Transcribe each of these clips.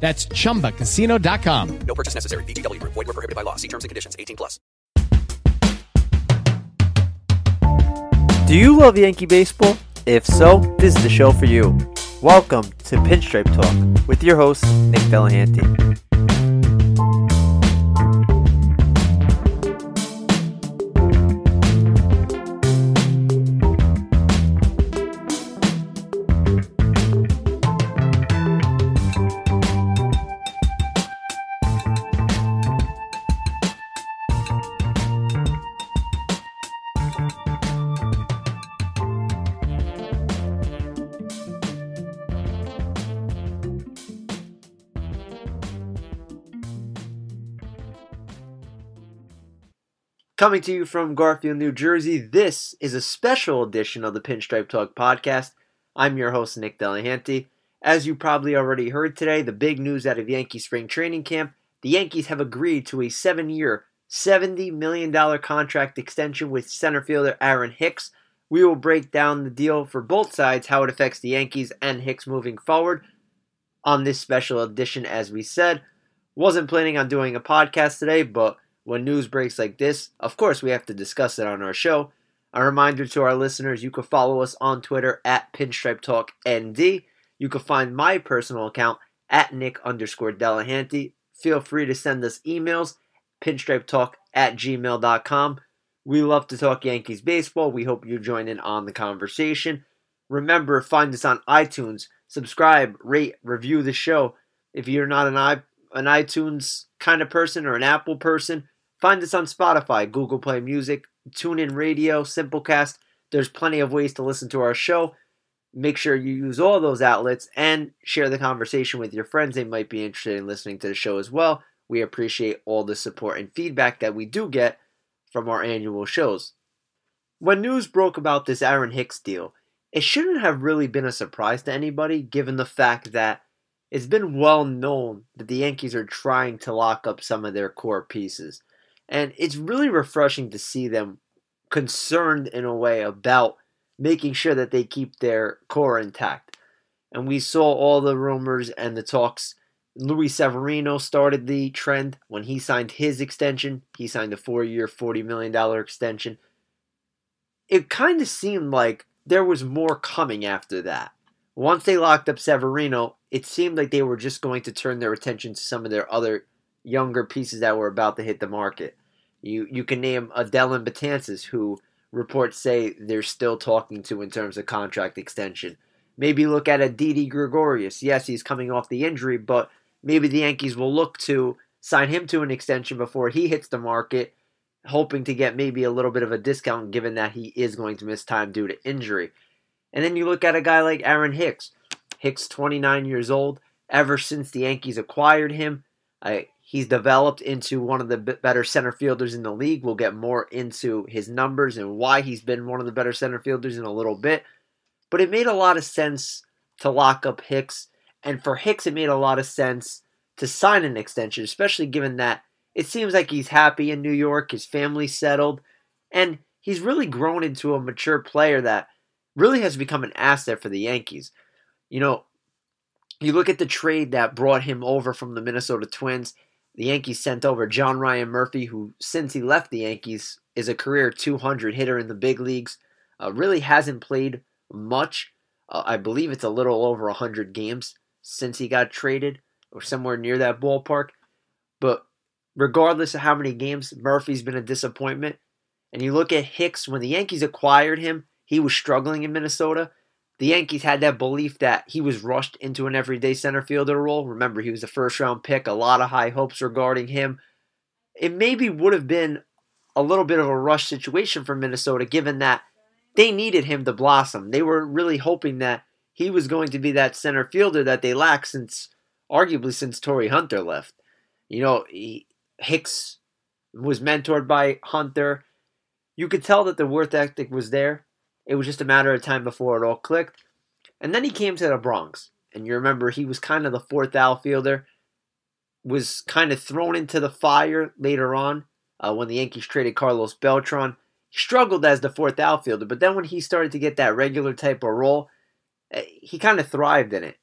That's chumbacasino.com. No purchase necessary. VGW Group. Void were prohibited by law. See terms and conditions. 18 plus. Do you love Yankee baseball? If so, this is the show for you. Welcome to Pinstripe Talk with your host, Nick Delahanty. Coming to you from Garfield, New Jersey, this is a special edition of the Pinstripe Talk podcast. I'm your host, Nick Delahanty. As you probably already heard today, the big news out of Yankee spring training camp the Yankees have agreed to a seven year, $70 million contract extension with center fielder Aaron Hicks. We will break down the deal for both sides, how it affects the Yankees and Hicks moving forward on this special edition, as we said. Wasn't planning on doing a podcast today, but when news breaks like this, of course we have to discuss it on our show. A reminder to our listeners, you can follow us on Twitter at Pinstripe Talk ND. You can find my personal account at Nick underscore Delahanty. Feel free to send us emails, pinstripe talk at gmail.com. We love to talk Yankees baseball. We hope you join in on the conversation. Remember, find us on iTunes. Subscribe, rate, review the show. If you're not an, i an iTunes kind of person or an Apple person, Find us on Spotify, Google Play Music, TuneIn Radio, Simplecast. There's plenty of ways to listen to our show. Make sure you use all those outlets and share the conversation with your friends. They might be interested in listening to the show as well. We appreciate all the support and feedback that we do get from our annual shows. When news broke about this Aaron Hicks deal, it shouldn't have really been a surprise to anybody given the fact that it's been well known that the Yankees are trying to lock up some of their core pieces. And it's really refreshing to see them concerned in a way about making sure that they keep their core intact. And we saw all the rumors and the talks. Luis Severino started the trend when he signed his extension. He signed a four year, $40 million extension. It kind of seemed like there was more coming after that. Once they locked up Severino, it seemed like they were just going to turn their attention to some of their other younger pieces that were about to hit the market. You you can name Dellin Betances, who reports say they're still talking to in terms of contract extension. Maybe look at a Didi Gregorius. Yes, he's coming off the injury, but maybe the Yankees will look to sign him to an extension before he hits the market, hoping to get maybe a little bit of a discount given that he is going to miss time due to injury. And then you look at a guy like Aaron Hicks. Hicks, 29 years old. Ever since the Yankees acquired him, uh, he's developed into one of the better center fielders in the league. We'll get more into his numbers and why he's been one of the better center fielders in a little bit. But it made a lot of sense to lock up Hicks. And for Hicks, it made a lot of sense to sign an extension, especially given that it seems like he's happy in New York, his family's settled, and he's really grown into a mature player that really has become an asset for the Yankees. You know, you look at the trade that brought him over from the Minnesota Twins. The Yankees sent over John Ryan Murphy, who, since he left the Yankees, is a career 200 hitter in the big leagues. Uh, really hasn't played much. Uh, I believe it's a little over 100 games since he got traded, or somewhere near that ballpark. But regardless of how many games, Murphy's been a disappointment. And you look at Hicks, when the Yankees acquired him, he was struggling in Minnesota. The Yankees had that belief that he was rushed into an everyday center fielder role. Remember, he was a first round pick, a lot of high hopes regarding him. It maybe would have been a little bit of a rush situation for Minnesota, given that they needed him to blossom. They were really hoping that he was going to be that center fielder that they lacked since, arguably, since Torii Hunter left. You know, he, Hicks was mentored by Hunter. You could tell that the work ethic was there. It was just a matter of time before it all clicked. And then he came to the Bronx. And you remember he was kind of the fourth outfielder, was kind of thrown into the fire later on uh, when the Yankees traded Carlos Beltran. He struggled as the fourth outfielder, but then when he started to get that regular type of role, eh, he kind of thrived in it.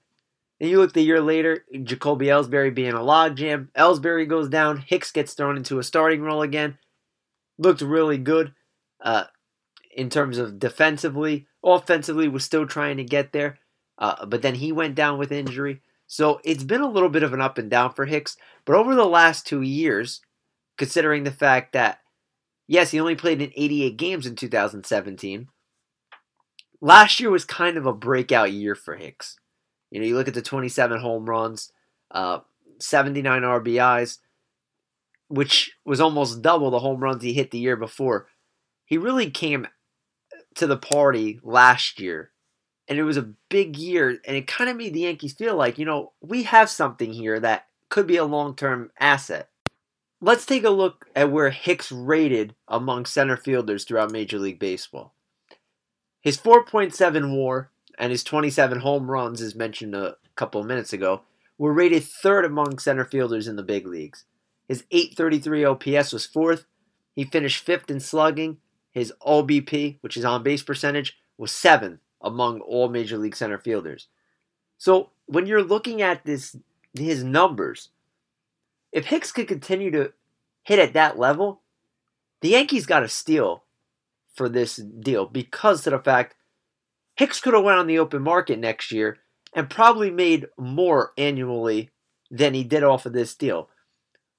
And you look the year later, Jacoby Ellsbury being a logjam. Ellsbury goes down. Hicks gets thrown into a starting role again. Looked really good. Uh, in terms of defensively. Offensively, was still trying to get there, uh, but then he went down with injury. So it's been a little bit of an up and down for Hicks. But over the last two years, considering the fact that, yes, he only played in 88 games in 2017, last year was kind of a breakout year for Hicks. You know, you look at the 27 home runs, uh, 79 RBIs, which was almost double the home runs he hit the year before. He really came to the party last year, and it was a big year, and it kind of made the Yankees feel like, you know, we have something here that could be a long term asset. Let's take a look at where Hicks rated among center fielders throughout Major League Baseball. His 4.7 war and his 27 home runs, as mentioned a couple of minutes ago, were rated third among center fielders in the big leagues. His 833 OPS was fourth. He finished fifth in slugging his OBP, which is on base percentage, was seventh among all major league center fielders. So when you're looking at this his numbers, if Hicks could continue to hit at that level, the Yankees got a steal for this deal because of the fact Hicks could have went on the open market next year and probably made more annually than he did off of this deal.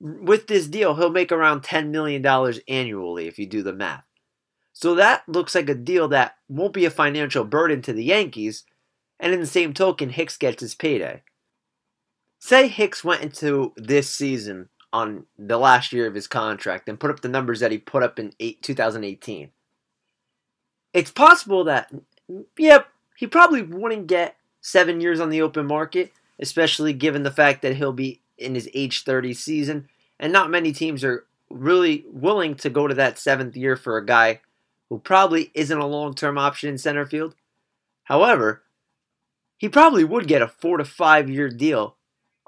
With this deal, he'll make around $10 million annually if you do the math. So that looks like a deal that won't be a financial burden to the Yankees, and in the same token, Hicks gets his payday. Say Hicks went into this season on the last year of his contract and put up the numbers that he put up in eight, 2018. It's possible that, yep, he probably wouldn't get seven years on the open market, especially given the fact that he'll be in his age 30 season, and not many teams are really willing to go to that seventh year for a guy who probably isn't a long term option in center field. However, he probably would get a four to five year deal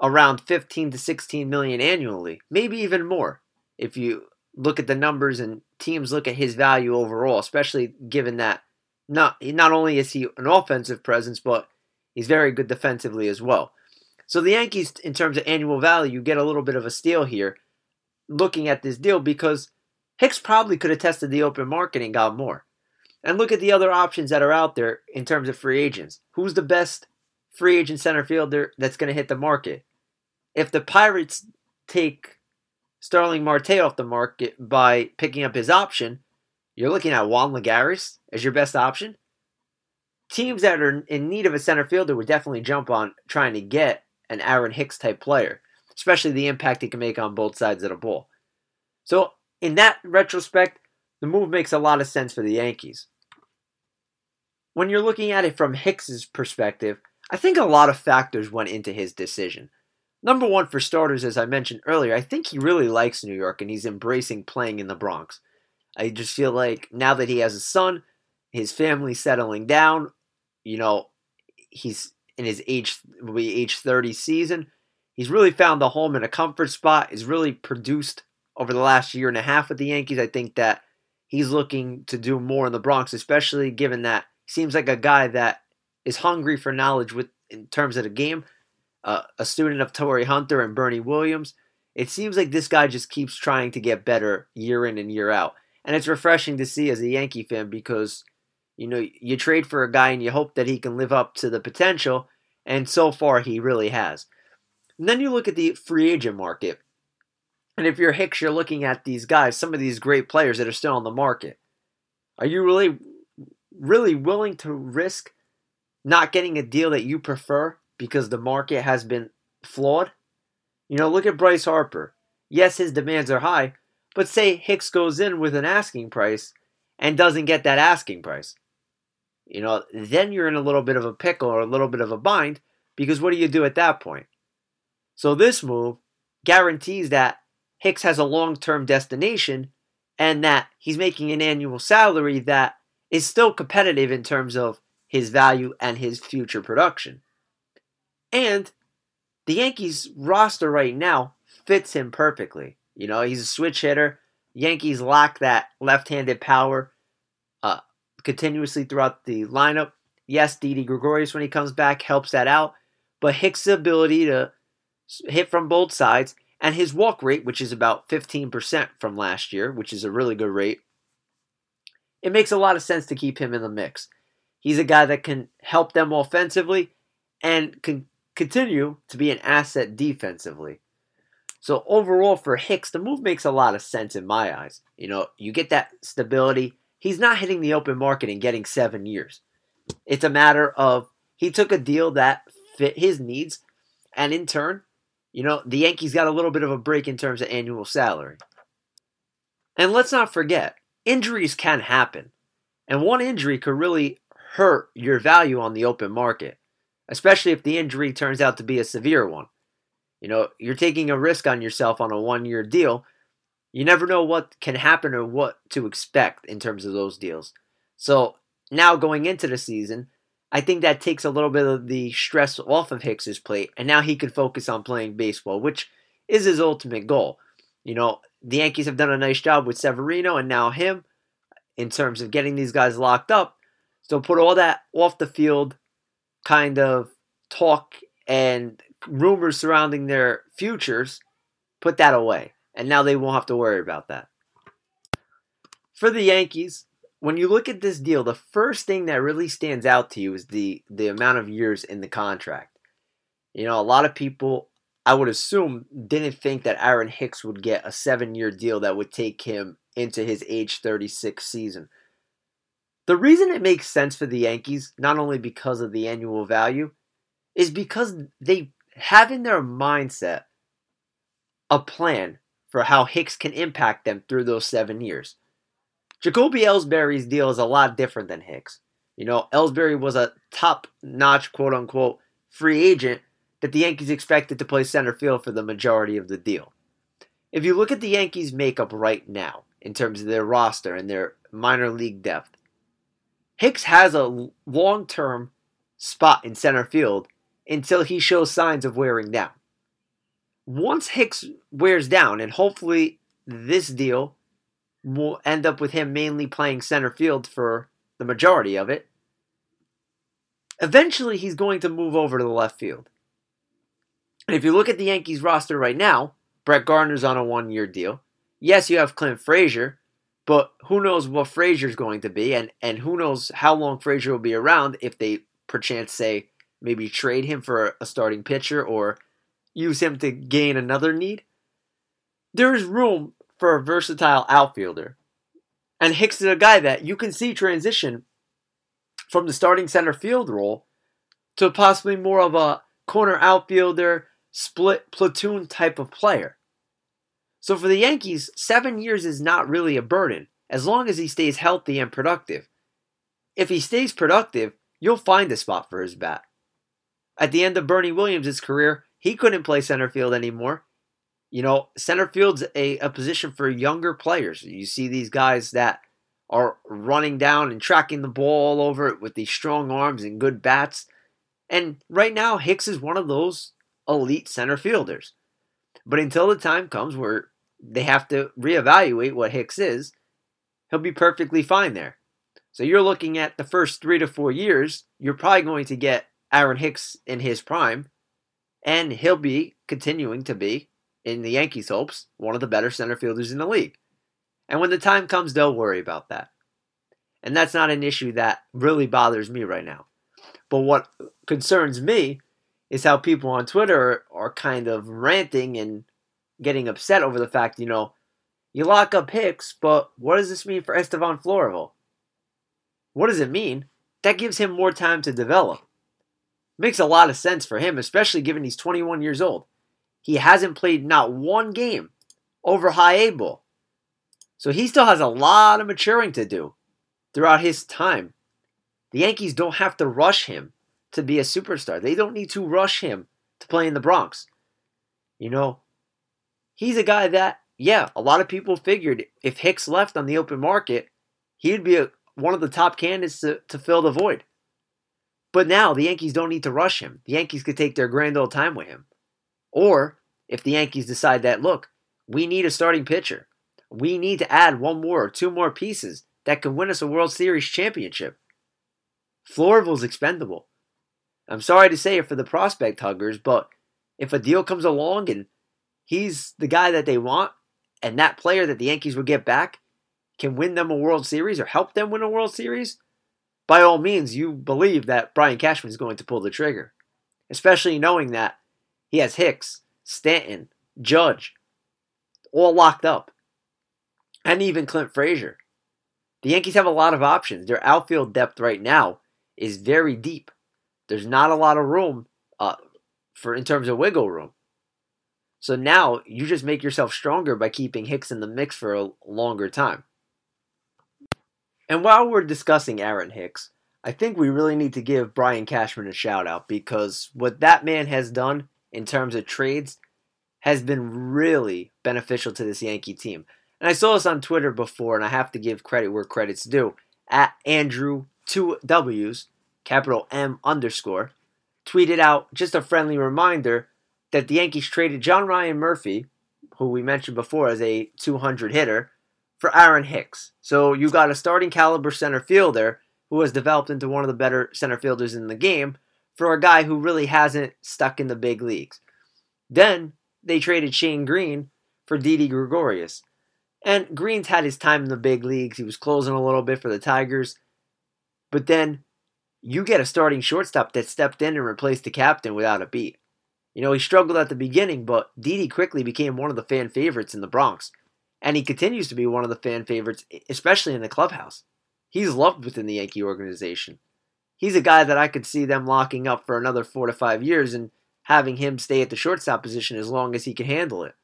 around 15 to 16 million annually, maybe even more if you look at the numbers and teams look at his value overall, especially given that not not only is he an offensive presence, but he's very good defensively as well. So the Yankees, in terms of annual value, you get a little bit of a steal here, looking at this deal because Hicks probably could have tested the open market and got more. And look at the other options that are out there in terms of free agents. Who's the best free agent center fielder that's going to hit the market? If the Pirates take Starling Marte off the market by picking up his option, you're looking at Juan Lagares as your best option. Teams that are in need of a center fielder would definitely jump on trying to get an Aaron Hicks type player. especially the impact he can make on both sides of the ball. So, in that retrospect, the move makes a lot of sense for the Yankees. When you're looking at it from Hicks's perspective, I think a lot of factors went into his decision. Number one, for starters, as I mentioned earlier, I think he really likes New York and he's embracing playing in the Bronx. I just feel like now that he has a son, his family settling down, you know, he's in his age will be age 30 season. He's really found the home in a comfort spot. He's really produced over the last year and a half with the Yankees. I think that he's looking to do more in the Bronx, especially given that seems like a guy that is hungry for knowledge with in terms of the game. Uh, a student of Torii Hunter and Bernie Williams. It seems like this guy just keeps trying to get better year in and year out. And it's refreshing to see as a Yankee fan because you know, you trade for a guy and you hope that he can live up to the potential, and so far he really has. And then you look at the free agent market. And if you're Hicks, you're looking at these guys, some of these great players that are still on the market. Are you really, really willing to risk not getting a deal that you prefer because the market has been flawed? You know, look at Bryce Harper. Yes, his demands are high, but say Hicks goes in with an asking price and doesn't get that asking price you know, then you're in a little bit of a pickle or a little bit of a bind because what do you do at that point? So this move guarantees that Hicks has a long term destination and that he's making an annual salary that is still competitive in terms of his value and his future production. And the Yankees roster right now fits him perfectly. You know, he's a switch hitter. Yankees lack that left handed power uh, continuously throughout the lineup. Yes, Didi Gregorius, when he comes back, helps that out. But Hicks' ability to hit from both sides and his walk rate, which is about 15% from last year, which is a really good rate, it makes a lot of sense to keep him in the mix. He's a guy that can help them offensively and can continue to be an asset defensively. So overall for Hicks, the move makes a lot of sense in my eyes. You know, you get that stability he's not hitting the open market and getting seven years. It's a matter of he took a deal that fit his needs, and in turn, you know, the Yankees got a little bit of a break in terms of annual salary. And let's not forget, injuries can happen. And one injury could really hurt your value on the open market, especially if the injury turns out to be a severe one. You know, you're taking a risk on yourself on a one year deal you never know what can happen or what to expect in terms of those deals. So now going into the season, I think that takes a little bit of the stress off of Hicks's plate, and now he can focus on playing baseball, which is his ultimate goal. You know, the Yankees have done a nice job with Severino and now him in terms of getting these guys locked up. So put all that off the field kind of talk and rumors surrounding their futures, put that away and now they won't have to worry about that. For the Yankees, when you look at this deal, the first thing that really stands out to you is the the amount of years in the contract. You know, a lot of people I would assume didn't think that Aaron Hicks would get a 7-year deal that would take him into his age 36 season. The reason it makes sense for the Yankees, not only because of the annual value, is because they have in their mindset a plan for how Hicks can impact them through those seven years. Jacoby Ellsbury's deal is a lot different than Hicks. You know, Ellsbury was a top notch, quote unquote, free agent that the Yankees expected to play center field for the majority of the deal. If you look at the Yankees' makeup right now, in terms of their roster and their minor league depth, Hicks has a long term spot in center field until he shows signs of wearing down once Hicks wears down, and hopefully this deal will end up with him mainly playing center field for the majority of it, eventually he's going to move over to the left field. And if you look at the Yankees roster right now, Brett Gardner's on a one year deal. Yes, you have Clint Frazier, but who knows what Frazier's going to be, and, and who knows how long Frazier will be around if they perchance say maybe trade him for a starting pitcher or use him to gain another need. There is room for a versatile outfielder. And Hicks is a guy that you can see transition from the starting center field role to possibly more of a corner outfielder split platoon type of player. So for the Yankees, seven years is not really a burden as long as he stays healthy and productive. If he stays productive, you'll find a spot for his bat. At the end of Bernie Williams' career, he couldn't play center field anymore. You know, center field's a, a position for younger players. You see these guys that are running down and tracking the ball all over it with these strong arms and good bats. And right now, Hicks is one of those elite center fielders. But until the time comes where they have to reevaluate what Hicks is, he'll be perfectly fine there. So you're looking at the first three to four years, you're probably going to get Aaron Hicks in his prime, and he'll be continuing to be, in the Yankees' hopes, one of the better center fielders in the league. And when the time comes, they'll worry about that. And that's not an issue that really bothers me right now. But what concerns me is how people on Twitter are kind of ranting and getting upset over the fact, you know, you lock up Hicks, but what does this mean for Estevan Florial? What does it mean? That gives him more time to develop. Makes a lot of sense for him, especially given he's 21 years old. He hasn't played not one game over high A ball. So he still has a lot of maturing to do throughout his time. The Yankees don't have to rush him to be a superstar. They don't need to rush him to play in the Bronx. You know, he's a guy that, yeah, a lot of people figured if Hicks left on the open market, he'd be a, one of the top candidates to, to fill the void. But now the Yankees don't need to rush him. The Yankees could take their grand old time with him. Or if the Yankees decide that, look, we need a starting pitcher, we need to add one more or two more pieces that can win us a World Series championship. Florial's expendable. I'm sorry to say it for the prospect huggers, but if a deal comes along and he's the guy that they want, and that player that the Yankees will get back can win them a World Series or help them win a World Series, by all means, you believe that Brian Cashman is going to pull the trigger. Especially knowing that he has Hicks, Stanton, Judge, all locked up, and even Clint Frazier. The Yankees have a lot of options. Their outfield depth right now is very deep. There's not a lot of room uh, for in terms of wiggle room. So now you just make yourself stronger by keeping Hicks in the mix for a longer time. And while we're discussing Aaron Hicks, I think we really need to give Brian Cashman a shout out because what that man has done in terms of trades has been really beneficial to this Yankee team. And I saw this on Twitter before, and I have to give credit where credit's due. At Andrew, two W's, capital M underscore, tweeted out just a friendly reminder that the Yankees traded John Ryan Murphy, who we mentioned before as a 200 hitter, for Aaron Hicks. So you got a starting caliber center fielder who has developed into one of the better center fielders in the game for a guy who really hasn't stuck in the big leagues. Then they traded Shane Greene for Didi Gregorius. And Greene's had his time in the big leagues. He was closing a little bit for the Tigers. But then you get a starting shortstop that stepped in and replaced the captain without a beat. You know, he struggled at the beginning, but Didi quickly became one of the fan favorites in the Bronx. And he continues to be one of the fan favorites, especially in the clubhouse. He's loved within the Yankee organization. He's a guy that I could see them locking up for another four to five years and having him stay at the shortstop position as long as he can handle it.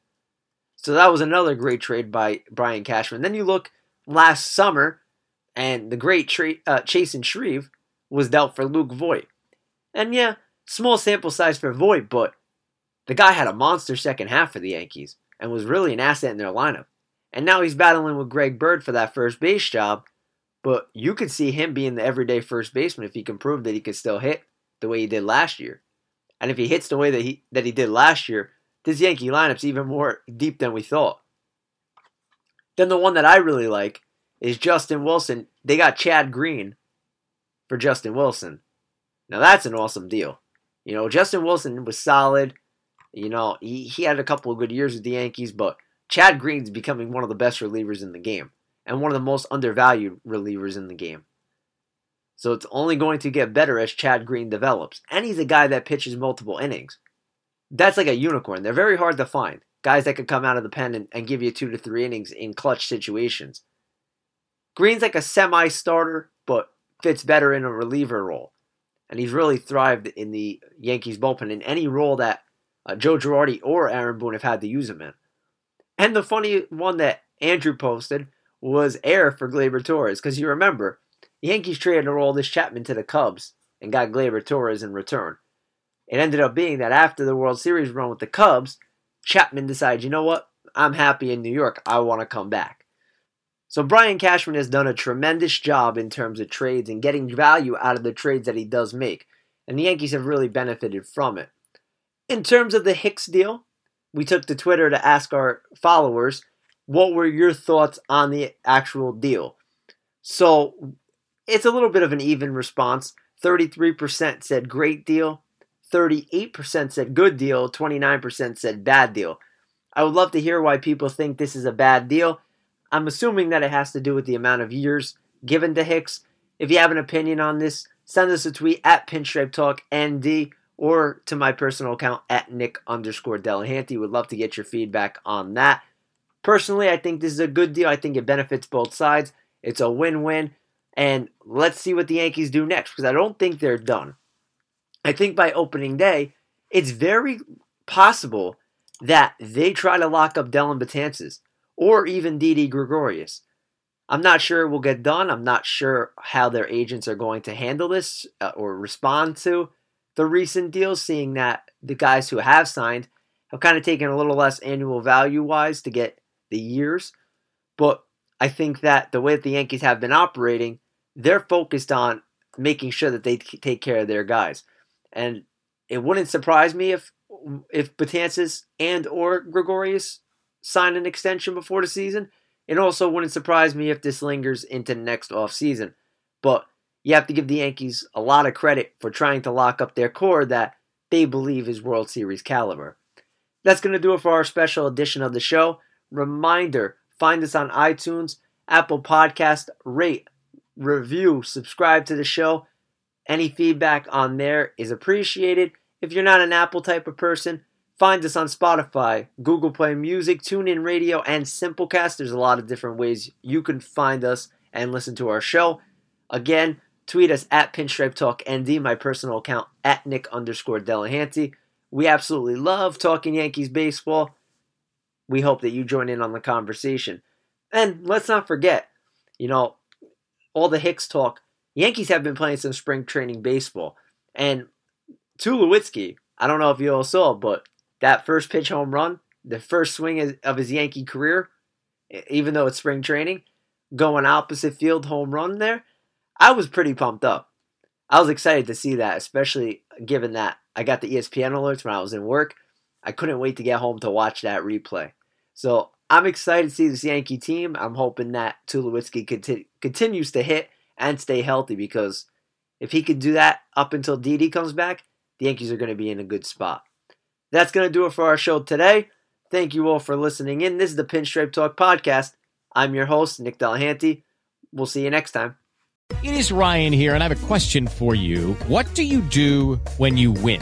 So that was another great trade by Brian Cashman. Then you look last summer, and the great tra- uh, Chasen Shreve was dealt for Luke Voit. And yeah, small sample size for Voit, but the guy had a monster second half for the Yankees and was really an asset in their lineup. And now he's battling with Greg Bird for that first base job, but you could see him being the everyday first baseman if he can prove that he could still hit the way he did last year. And if he hits the way that he that he did last year, this Yankee lineup's even more deep than we thought. Then the one that I really like is Justin Wilson. They got Chad Green for Justin Wilson. Now that's an awesome deal. You know, Justin Wilson was solid. You know, he, he had a couple of good years with the Yankees, but Chad Green's becoming one of the best relievers in the game and one of the most undervalued relievers in the game. So it's only going to get better as Chad Green develops. And he's a guy that pitches multiple innings. That's like a unicorn. They're very hard to find. Guys that could come out of the pen and, and give you two to three innings in clutch situations. Green's like a semi starter, but fits better in a reliever role. And he's really thrived in the Yankees bullpen in any role that uh, Joe Girardi or Aaron Boone have had to use him in. And the funny one that Andrew posted was air for Gleyber Torres because you remember the Yankees traded Aroldis Chapman to the Cubs and got Gleyber Torres in return. It ended up being that after the World Series run with the Cubs, Chapman decided, you know what, I'm happy in New York. I want to come back. So Brian Cashman has done a tremendous job in terms of trades and getting value out of the trades that he does make. And the Yankees have really benefited from it. In terms of the Hicks deal, we took to Twitter to ask our followers what were your thoughts on the actual deal. So it's a little bit of an even response. 33% said great deal, 38% said good deal, 29% said bad deal. I would love to hear why people think this is a bad deal. I'm assuming that it has to do with the amount of years given to Hicks. If you have an opinion on this, send us a tweet at Pinstripe Talk ND or to my personal account at Nick underscore Delahanty. Would love to get your feedback on that. Personally, I think this is a good deal. I think it benefits both sides. It's a win win. And let's see what the Yankees do next because I don't think they're done. I think by opening day, it's very possible that they try to lock up Dellin Betances or even Didi Gregorius. I'm not sure it will get done. I'm not sure how their agents are going to handle this uh, or respond to the recent deals, seeing that the guys who have signed have kind of taken a little less annual value wise to get the years. But I think that the way that the Yankees have been operating, they're focused on making sure that they take care of their guys. And it wouldn't surprise me if if Betances and or Gregorius sign an extension before the season. It also wouldn't surprise me if this lingers into next off season. But you have to give the Yankees a lot of credit for trying to lock up their core that they believe is World Series caliber. That's going to do it for our special edition of the show. Reminder find us on iTunes, Apple Podcast, rate, review, subscribe to the show. Any feedback on there is appreciated. If you're not an Apple type of person, find us on Spotify, Google Play Music, TuneIn Radio, and Simplecast. There's a lot of different ways you can find us and listen to our show. Again, tweet us at Pinstripe Talk ND, my personal account at Nick underscore Delahanty. We absolutely love talking Yankees baseball. We hope that you join in on the conversation. And let's not forget, you know, all the Hicks talk. Yankees have been playing some spring training baseball. And Tulowitzki, I don't know if you all saw, but that first pitch home run, the first swing of his Yankee career, even though it's spring training, going opposite field home run there, I was pretty pumped up. I was excited to see that, especially given that I got the ESPN alerts when I was in work. I couldn't wait to get home to watch that replay. So I'm excited to see this Yankee team. I'm hoping that Tulowitzki conti- continues to hit and stay healthy because if he can do that up until Didi comes back, the Yankees are going to be in a good spot. That's going to do it for our show today. Thank you all for listening in. This is the Pinstripe Talk podcast. I'm your host, Nick Delahanty. We'll see you next time. It is Ryan here, and I have a question for you. What do you do when you win?